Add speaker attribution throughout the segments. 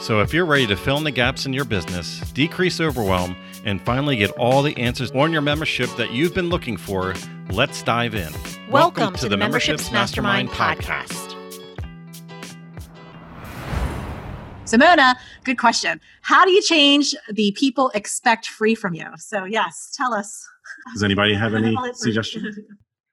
Speaker 1: So, if you're ready to fill in the gaps in your business, decrease overwhelm, and finally get all the answers on your membership that you've been looking for, let's dive in.
Speaker 2: Welcome, Welcome to, to, the Memberships, Mastermind, Mastermind podcast.
Speaker 3: Simona, good question. How do you change the people expect free from you? So, yes, tell us.
Speaker 4: Does anybody have any suggestions?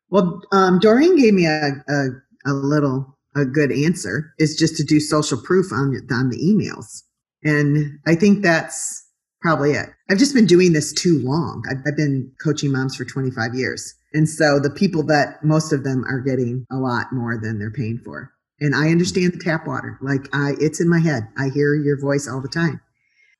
Speaker 5: Well, um, Doreen gave me a, a, a little a good answer is just to do social proof on on the emails, and I think that's probably it. I've just been doing this too long. I've, I've been coaching moms for 25 years, and so the people that most of them are getting a lot more than they're paying for. And I understand the tap water. Like I, it's in my head. I hear your voice all the time.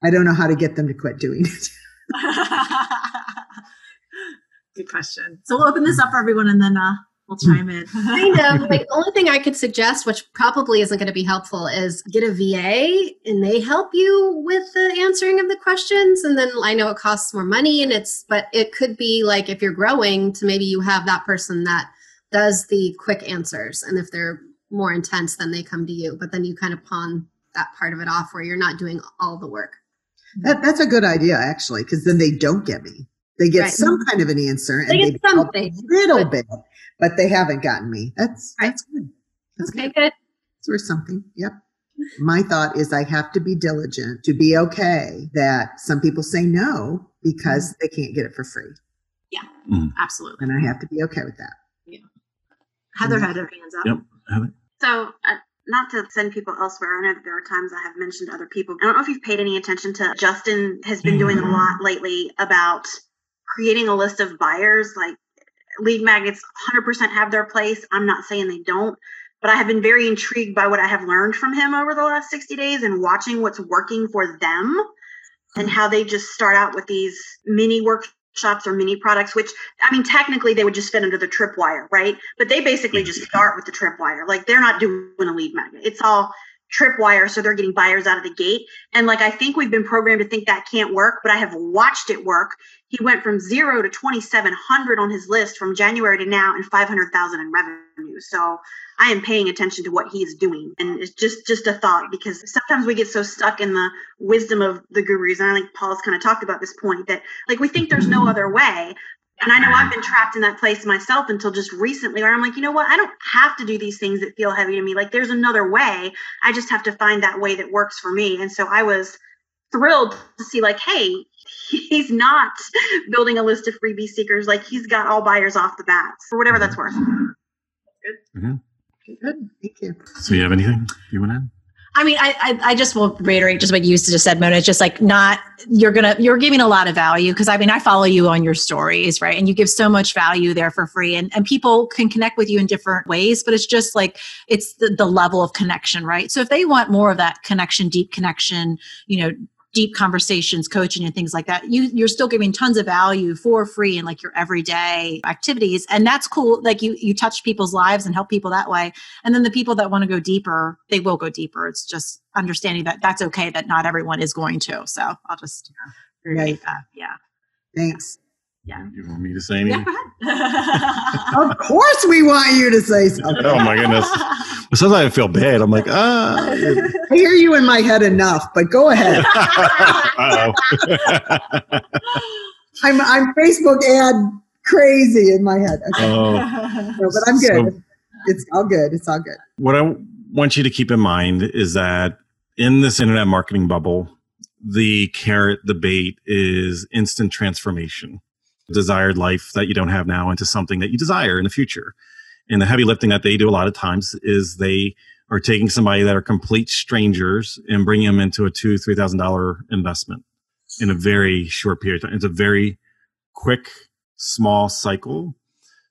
Speaker 5: I don't know how to get them to quit doing it.
Speaker 3: Good question. So we'll open this up for everyone, and then uh, will chime in.
Speaker 6: kind of. Like, the only thing I could suggest, which probably isn't going to be helpful, is get a VA and they help you with the answering of the questions. And then I know it costs more money and it's, but it could be like if you're growing to maybe you have that person that does the quick answers. And if they're more intense, then they come to you. But then you kind of pawn that part of it off where you're not doing all the work.
Speaker 5: That, that's a good idea, actually, because then they don't get me. They get right. some kind of an answer and they, get they something. a little bit but they haven't gotten me. That's right. that's good. That's
Speaker 6: okay, good. good.
Speaker 5: It's worth something. Yep. My thought is I have to be diligent to be okay that some people say no because mm-hmm. they can't get it for free.
Speaker 3: Yeah, mm-hmm. absolutely.
Speaker 5: And I have to be okay with that.
Speaker 3: Yeah. Heather had her hands up.
Speaker 4: Yep. Heather.
Speaker 7: So, uh, not to send people elsewhere. I know that there are times I have mentioned other people. I don't know if you've paid any attention to Justin has been doing a lot lately about creating a list of buyers like lead magnets 100% have their place. I'm not saying they don't, but I have been very intrigued by what I have learned from him over the last 60 days and watching what's working for them and how they just start out with these mini workshops or mini products, which I mean, technically they would just fit under the tripwire, right? But they basically just start with the tripwire. Like they're not doing a lead magnet. It's all tripwire so they're getting buyers out of the gate. And like i think we've been programmed to think that can't work but i have watched it work. He went from zero to 2700 on his list from january to now and 500000 in revenue. So i am paying attention to what he's doing. And it's just just a thought because sometimes we get so stuck in the wisdom of the gurus. And i think paul's kind of talked about this point that like we think there's no other way and I know I've been trapped in that place myself until just recently where I'm like, you know what? I don't have to do these things that feel heavy to me. Like there's another way. I just have to find that way that works for me. And so I was thrilled to see like, hey, he's not building a list of freebie seekers. Like he's got all buyers off the bat for whatever that's worth.
Speaker 4: Good. Mm-hmm. Good. Thank you. So you have anything you want to add?
Speaker 3: I mean, I, I, I just will reiterate just what you just said, Mona. It's just like not you're gonna you're giving a lot of value because I mean I follow you on your stories, right? And you give so much value there for free, and and people can connect with you in different ways. But it's just like it's the, the level of connection, right? So if they want more of that connection, deep connection, you know, deep conversations, coaching, and things like that, you you're still giving tons of value for free in like your everyday activities, and that's cool. Like you you touch people's lives and help people that way. And then the people that want to go deeper, they will go deeper. It's just understanding that that's okay. That not everyone is going to. So I'll just
Speaker 5: yeah. Right.
Speaker 3: Yeah.
Speaker 5: Thanks.
Speaker 3: Yeah.
Speaker 4: You want me to say anything?
Speaker 5: Yeah, of course, we want you to say something.
Speaker 4: Oh my goodness! Sometimes I feel bad. I'm like, ah.
Speaker 5: I hear you in my head enough, but go ahead. I'm I'm Facebook ad crazy in my head. Okay. Oh. No, but I'm good. So, it's all good. It's all good.
Speaker 4: What I want you to keep in mind is that in this internet marketing bubble, the carrot, the bait is instant transformation desired life that you don't have now into something that you desire in the future. And the heavy lifting that they do a lot of times is they are taking somebody that are complete strangers and bringing them into a two, three thousand dollar investment in a very short period of time. It's a very quick, small cycle.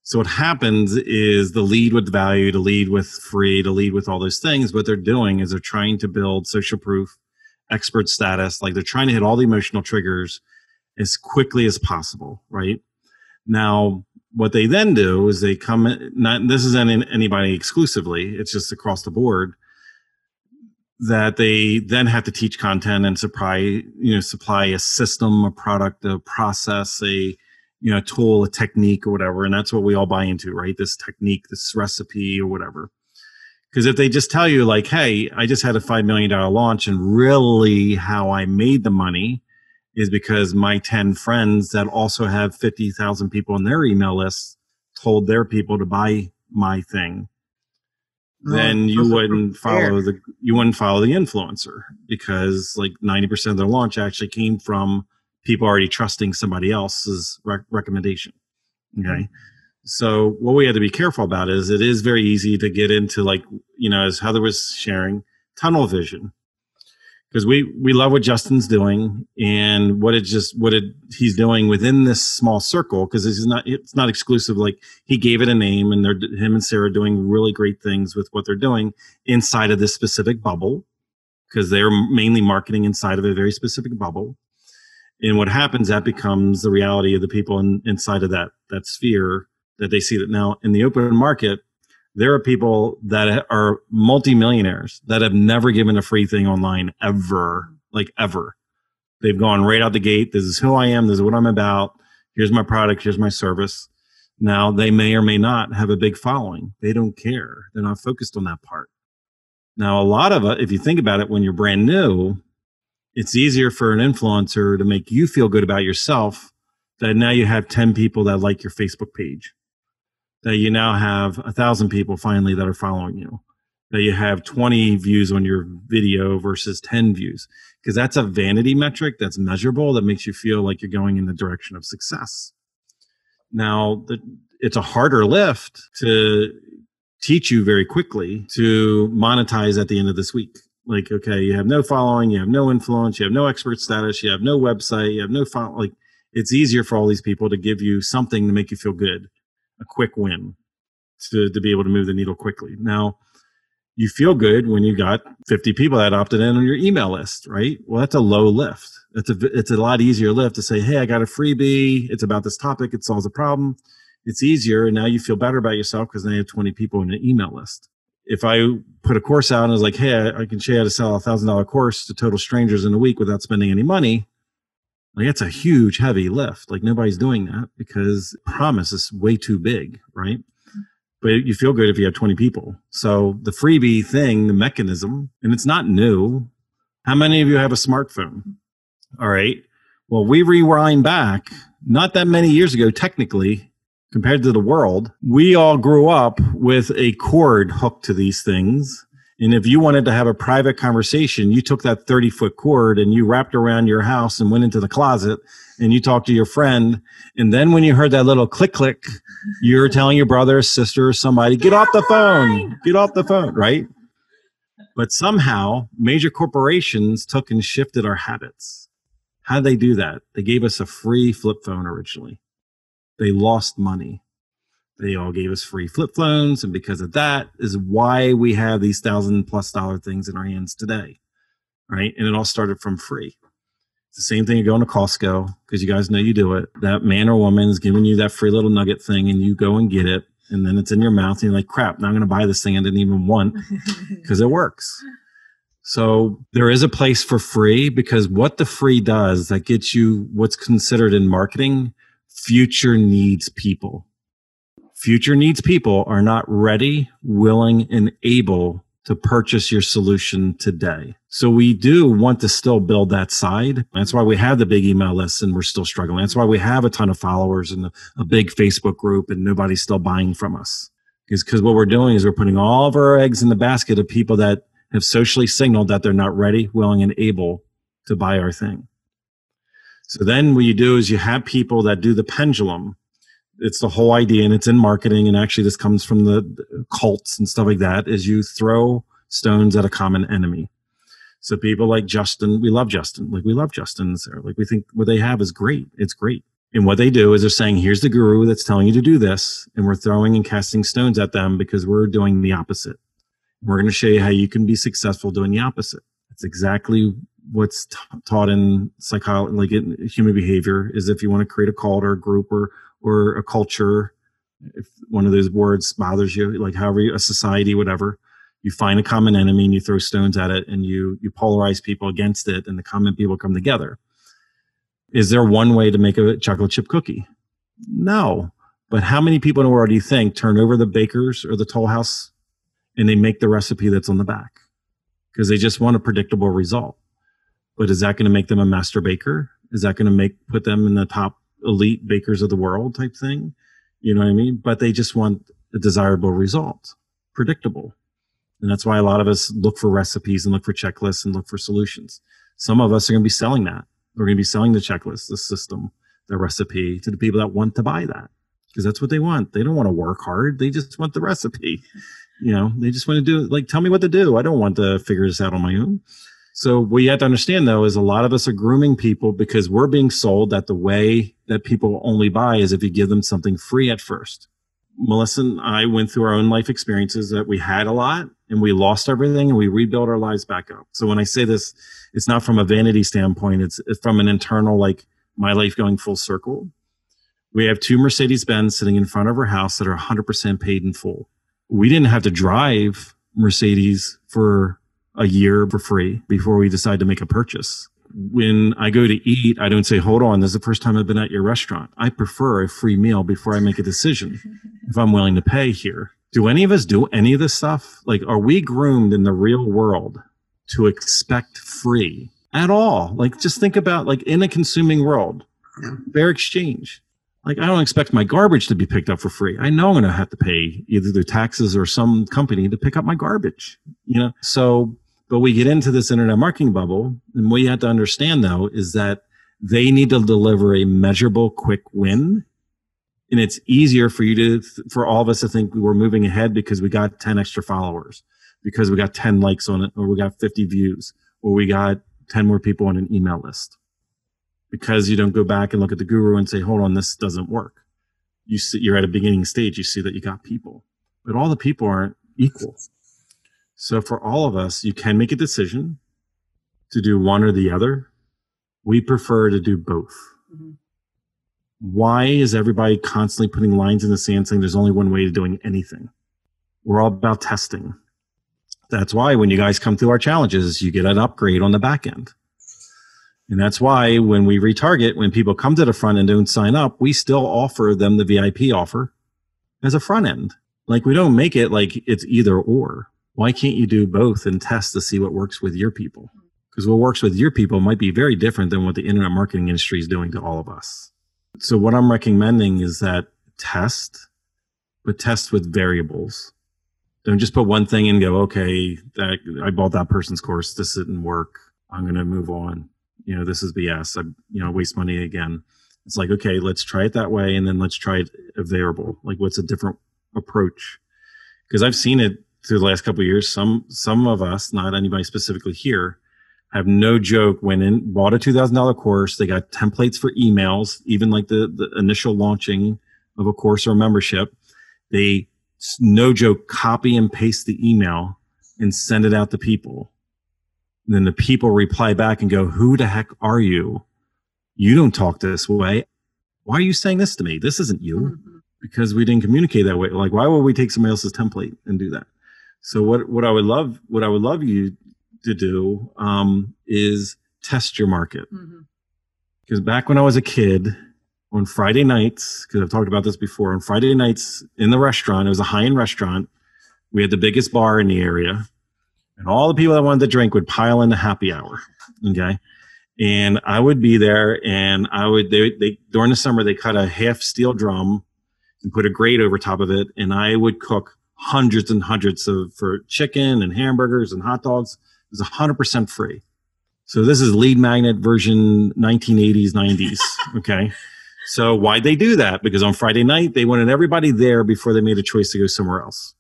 Speaker 4: So what happens is the lead with value, to lead with free, to lead with all those things. What they're doing is they're trying to build social proof expert status. Like they're trying to hit all the emotional triggers as quickly as possible, right? Now, what they then do is they come not this isn't anybody exclusively, it's just across the board that they then have to teach content and supply you know supply a system a product a process a you know a tool a technique or whatever and that's what we all buy into right this technique this recipe or whatever because if they just tell you like hey i just had a $5 million launch and really how i made the money is because my 10 friends that also have 50,000 people on their email list told their people to buy my thing. Then you wouldn't follow the you wouldn't follow the influencer because like 90% of their launch actually came from people already trusting somebody else's rec- recommendation okay? Mm-hmm. so what we had to be careful about is it is very easy to get into like you know as heather was sharing tunnel vision because we we love what Justin's doing and what it just what it he's doing within this small circle because it's not it's not exclusive. Like he gave it a name, and they're him and Sarah doing really great things with what they're doing inside of this specific bubble because they're mainly marketing inside of a very specific bubble. And what happens that becomes the reality of the people in, inside of that that sphere that they see that now in the open market there are people that are multimillionaires that have never given a free thing online ever, like ever. They've gone right out the gate. This is who I am. This is what I'm about. Here's my product. Here's my service. Now they may or may not have a big following. They don't care. They're not focused on that part. Now, a lot of it, if you think about it, when you're brand new, it's easier for an influencer to make you feel good about yourself that now you have 10 people that like your Facebook page that you now have a thousand people finally that are following you that you have 20 views on your video versus 10 views because that's a vanity metric that's measurable that makes you feel like you're going in the direction of success. Now the, it's a harder lift to teach you very quickly to monetize at the end of this week. Like okay you have no following you have no influence you have no expert status you have no website you have no follow like it's easier for all these people to give you something to make you feel good a quick win to, to be able to move the needle quickly. Now, you feel good when you got 50 people that opted in on your email list, right? Well, that's a low lift. It's a it's a lot easier lift to say, "Hey, I got a freebie. It's about this topic. It solves a problem." It's easier, and now you feel better about yourself because now you have 20 people in an email list. If I put a course out and I was like, "Hey, I, I can show you how to sell a thousand dollar course to total strangers in a week without spending any money," Like it's a huge, heavy lift. Like nobody's doing that because promise is way too big, right? But you feel good if you have 20 people. So the freebie thing, the mechanism, and it's not new. How many of you have a smartphone? All right. Well, we rewind back not that many years ago, technically, compared to the world. We all grew up with a cord hooked to these things and if you wanted to have a private conversation, you took that 30 foot cord and you wrapped around your house and went into the closet and you talked to your friend. And then when you heard that little click click, you're telling your brother, sister, somebody, get off the phone, get off the phone, right? But somehow major corporations took and shifted our habits. How did they do that? They gave us a free flip phone originally. They lost money. They all gave us free flip phones, and because of that is why we have these thousand plus dollar things in our hands today, right? And it all started from free. It's the same thing you're going to Costco because you guys know you do it. That man or woman is giving you that free little nugget thing, and you go and get it, and then it's in your mouth, and you're like, "Crap! Now I'm going to buy this thing I didn't even want because it works." So there is a place for free because what the free does that gets you what's considered in marketing future needs people future needs people are not ready, willing, and able to purchase your solution today. So we do want to still build that side. That's why we have the big email list and we're still struggling. That's why we have a ton of followers and a, big Facebook group and nobody's still buying from us. Because what we're doing is we're putting all of our eggs in the basket of people that have socially signaled that they're not ready, willing, and able to buy our thing. So then what you do is you have people that do the pendulum it's the whole idea and it's in marketing and actually this comes from the cults and stuff like that is you throw stones at a common enemy. So people like justin we love justin. Like we love justin like we think what they have is great. It's great. And what they do is they're saying here's the guru that's telling you to do this and we're throwing and casting stones at them because we're doing the opposite. We're going to show you how you can be successful doing the opposite. That's exactly what's t- taught in psychology, like in human behavior, is if you want to create a cult or a group or or a culture, if one of those words bothers you, like however you, a society, whatever, you find a common enemy and you throw stones at it and you you polarize people against it, and the common people come together. Is there one way to make a chocolate chip cookie? No. But how many people in the world do you think turn over the bakers or the toll house and they make the recipe that's on the back? Because they just want a predictable result. But is that going to make them a master baker? Is that going to make put them in the top elite bakers of the world type thing? You know what I mean? But they just want a desirable result, predictable. And that's why a lot of us look for recipes and look for checklists and look for solutions. Some of us are going to be selling that. We're going to be selling the checklist, the system, the recipe to the people that want to buy that because that's what they want. They don't want to work hard. They just want the recipe. You know, they just want to do. Like, tell me what to do. I don't want to figure this out on my own. So what you have to understand though is a lot of us are grooming people because we're being sold that the way that people only buy is if you give them something free at first. Melissa and I went through our own life experiences that we had a lot and we lost everything and we rebuilt our lives back up. So when I say this, it's not from a vanity standpoint. It's, from an internal, like my life going full circle. We have two Mercedes Benz sitting in front of our house that are 100% paid in full. We didn't have to drive Mercedes for a year for free before we decide to make a purchase. When I go to eat, I don't say, hold on, this is the first time I've been at your restaurant. I prefer a free meal before I make a decision if I'm willing to pay here. Do any of us do any of this stuff? Like, are we groomed in the real world to expect free at all? Like, just think about like in a consuming world, fair exchange. Like, I don't expect my garbage to be picked up for free. I know I'm going to have to pay either the taxes or some company to pick up my garbage, you know? So, but we get into this internet marketing bubble. And what you have to understand though is that they need to deliver a measurable, quick win. And it's easier for you to, for all of us to think we're moving ahead because we got 10 extra followers, because we got 10 likes on it, or we got 50 views, or we got 10 more people on an email list because you don't go back and look at the guru and say, hold on, this doesn't work. You see, you're at a beginning stage. You see that you got people, but all the people aren't equal. So for all of us, you can make a decision to do one or the other. We prefer to do both.
Speaker 3: Mhm.
Speaker 4: Why is everybody constantly putting lines in the sand saying there's only one way to doing anything? We're all about testing. That's why when you guys come through our challenges, you get an upgrade on the back end. And that's why when we retarget, when people come to the front and don't sign up, we still offer them the VIP offer as a front end. Like we don't make it like it's either or. Why can't you do both and test to see what works with your people? Because what works with your people might be very different than what the internet marketing industry is doing to all of us. So what I'm recommending is that test, but test with variables. Don't just put one thing and go, okay, that, I bought that person's course. This didn't work. I'm going to move on you know this is bs i you know waste money again it's like okay let's try it that way and then let's try it a variable like what's a different approach because i've seen it through the last couple of years some some of us not anybody specifically here have no joke went in bought a $2000 course they got templates for emails even like the, the initial launching of a course or a membership they no joke copy and paste the email and send it out to people and then the people reply back and go, Who the heck are you? You don't talk this way. Why are you saying this to me? This isn't you.
Speaker 3: Mhm.
Speaker 4: Because we didn't communicate that way. Like, why would we take somebody else's template and do that? So what what I would love what I would love you to do um, is test your market. Because back when I was a kid, on Friday nights, because I've talked about this before, on Friday nights in the restaurant, it was a high end restaurant. We had the biggest bar in the area and all the people that wanted to drink would pile in the happy hour. Okay. And I would be there and I would, they, they, during the summer, they cut a half steel drum and put a grate over top of it. And I would cook hundreds and hundreds of, for chicken and hamburgers and hot dogs. It was a hundred percent free. So this is lead magnet version 1980s, 90s. Okay. So why'd they do that? Because on Friday night, they wanted everybody there before they made a choice to go somewhere else.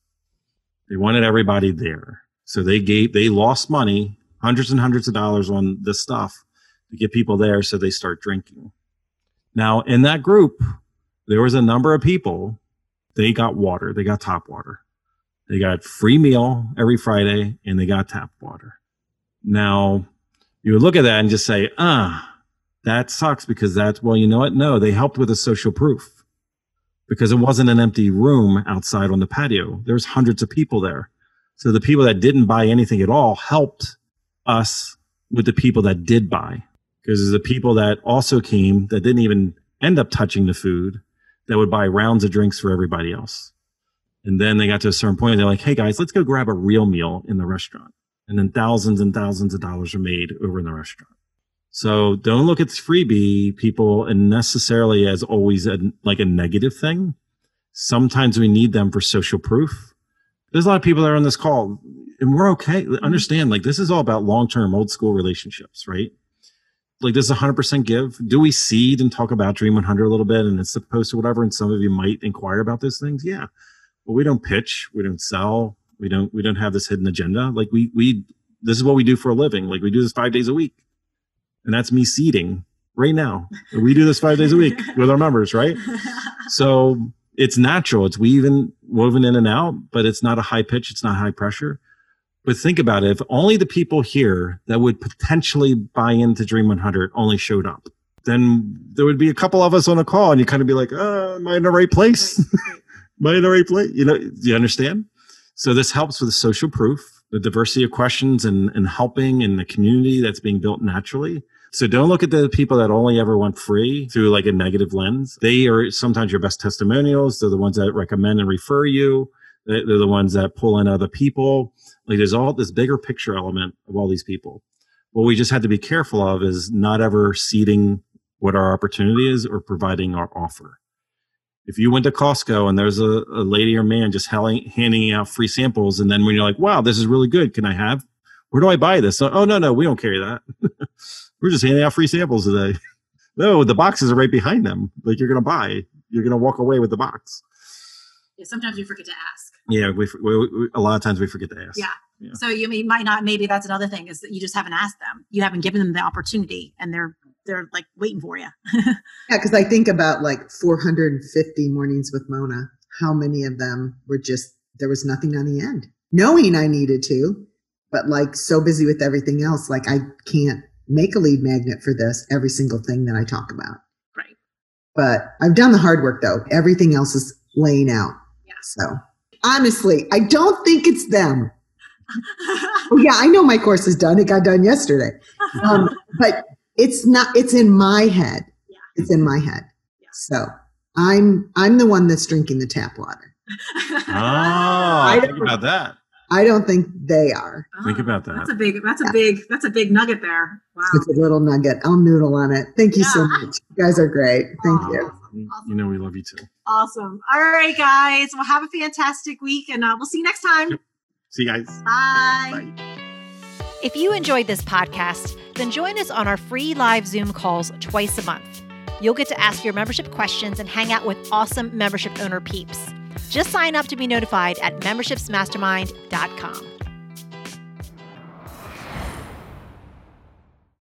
Speaker 4: They wanted everybody there. So they gave they lost money, hundreds and hundreds of dollars on this stuff to get people there so they start drinking. Now, in that group, there was a number of people, they got water, they got top water. They got free meal every Friday and they got tap water. Now, you would look at that and just say, ah, that sucks because that's, well, you know what? No, they helped with a social proof because it wasn't an empty room outside on the patio. There's hundreds of people there. So the people that didn't buy anything at all helped us with the people that did buy because the people that also came that didn't even end up touching the food that would buy rounds of drinks for everybody else. And then they got to a certain point, they're like, hey guys, let's go grab a real meal in the restaurant. And then thousands and thousands of dollars are made over in the restaurant. So don't look at the freebie people and necessarily as always a, like a negative thing. Sometimes we need them for social proof. There's a lot of people that are on this call and we're okay. Mm-hmm. Understand, like this is all about long-term old school relationships, right? Like this is 100% give. Do we seed and talk about Dream 100 a little bit and it's supposed to whatever? And some of you might inquire about those things. Yeah. But we don't pitch. We don't sell. We don't, we don't have this hidden agenda. Like we, we, this is what we do for a living. Like we do this five days a week and that's me seeding right now. We do this five days a week with our members, right? So it's natural. It's weaving, woven in and out, but it's not a high pitch. It's not high pressure. But think about it. If only the people here that would potentially buy into Dream 100 only showed up, then there would be a couple of us on a call and you kind of be like, oh, am I in the right place? Am in the right place? You know, do you understand? So this helps with the social proof, the diversity of questions and, and helping in the community that's being built naturally. So don't look at the people that only ever want free through like a negative lens. They are sometimes your best testimonials. They're the ones that recommend and refer you. They're the ones that pull in other people. Like there's all this bigger picture element of all these people. What we just had to be careful of is not ever seeding what our opportunity is or providing our offer. If you went to Costco and there's a, a lady or man just handing out free samples, and then when you're like, wow, this is really good, can I have? Where do I buy this? Oh, no, no, we don't carry that. We're just handing out free samples today. no, the boxes are right behind them. Like you're going to buy, you're going to walk away with the box.
Speaker 3: Yeah, sometimes we forget to ask.
Speaker 4: Yeah, we, we, we, a lot of times we forget to ask.
Speaker 3: Yeah. yeah. So you, you might not. Maybe that's another thing is that you just haven't asked them. You haven't given them the opportunity, and they're they're like waiting for you.
Speaker 5: yeah, because I think about like 450 mornings with Mona. How many of them were just there was nothing on the end, knowing I needed to, but like so busy with everything else, like I can't make a lead magnet for this every single thing that I talk about.
Speaker 3: Right.
Speaker 5: But I've done the hard work though. Everything else is laying out.
Speaker 3: Yeah.
Speaker 5: So honestly, I don't think it's them. oh, yeah, I know my course is done. It got done yesterday. Um, but it's not, it's in my head.
Speaker 3: Yeah.
Speaker 5: It's in my head.
Speaker 3: Yeah.
Speaker 5: So I'm I'm the one that's drinking the tap water.
Speaker 4: oh, I think about that.
Speaker 5: I don't think they are.
Speaker 4: Think about that.
Speaker 3: That's a big. That's a big. That's a big nugget there. Wow.
Speaker 5: It's a little nugget. I'll noodle on it. Thank you yeah. so much. You guys are great. Thank
Speaker 3: oh,
Speaker 5: you.
Speaker 3: Awesome.
Speaker 4: You know we love you too.
Speaker 3: Awesome. All right, guys. Well, have a fantastic week, and uh, we'll see you next time. Yep.
Speaker 4: See you guys.
Speaker 3: Bye.
Speaker 4: Bye.
Speaker 2: If you enjoyed this podcast, then join us on our free live Zoom calls twice a month. You'll get to ask your membership questions and hang out with awesome membership owner peeps. Just sign up to be notified at membershipsmastermind.com.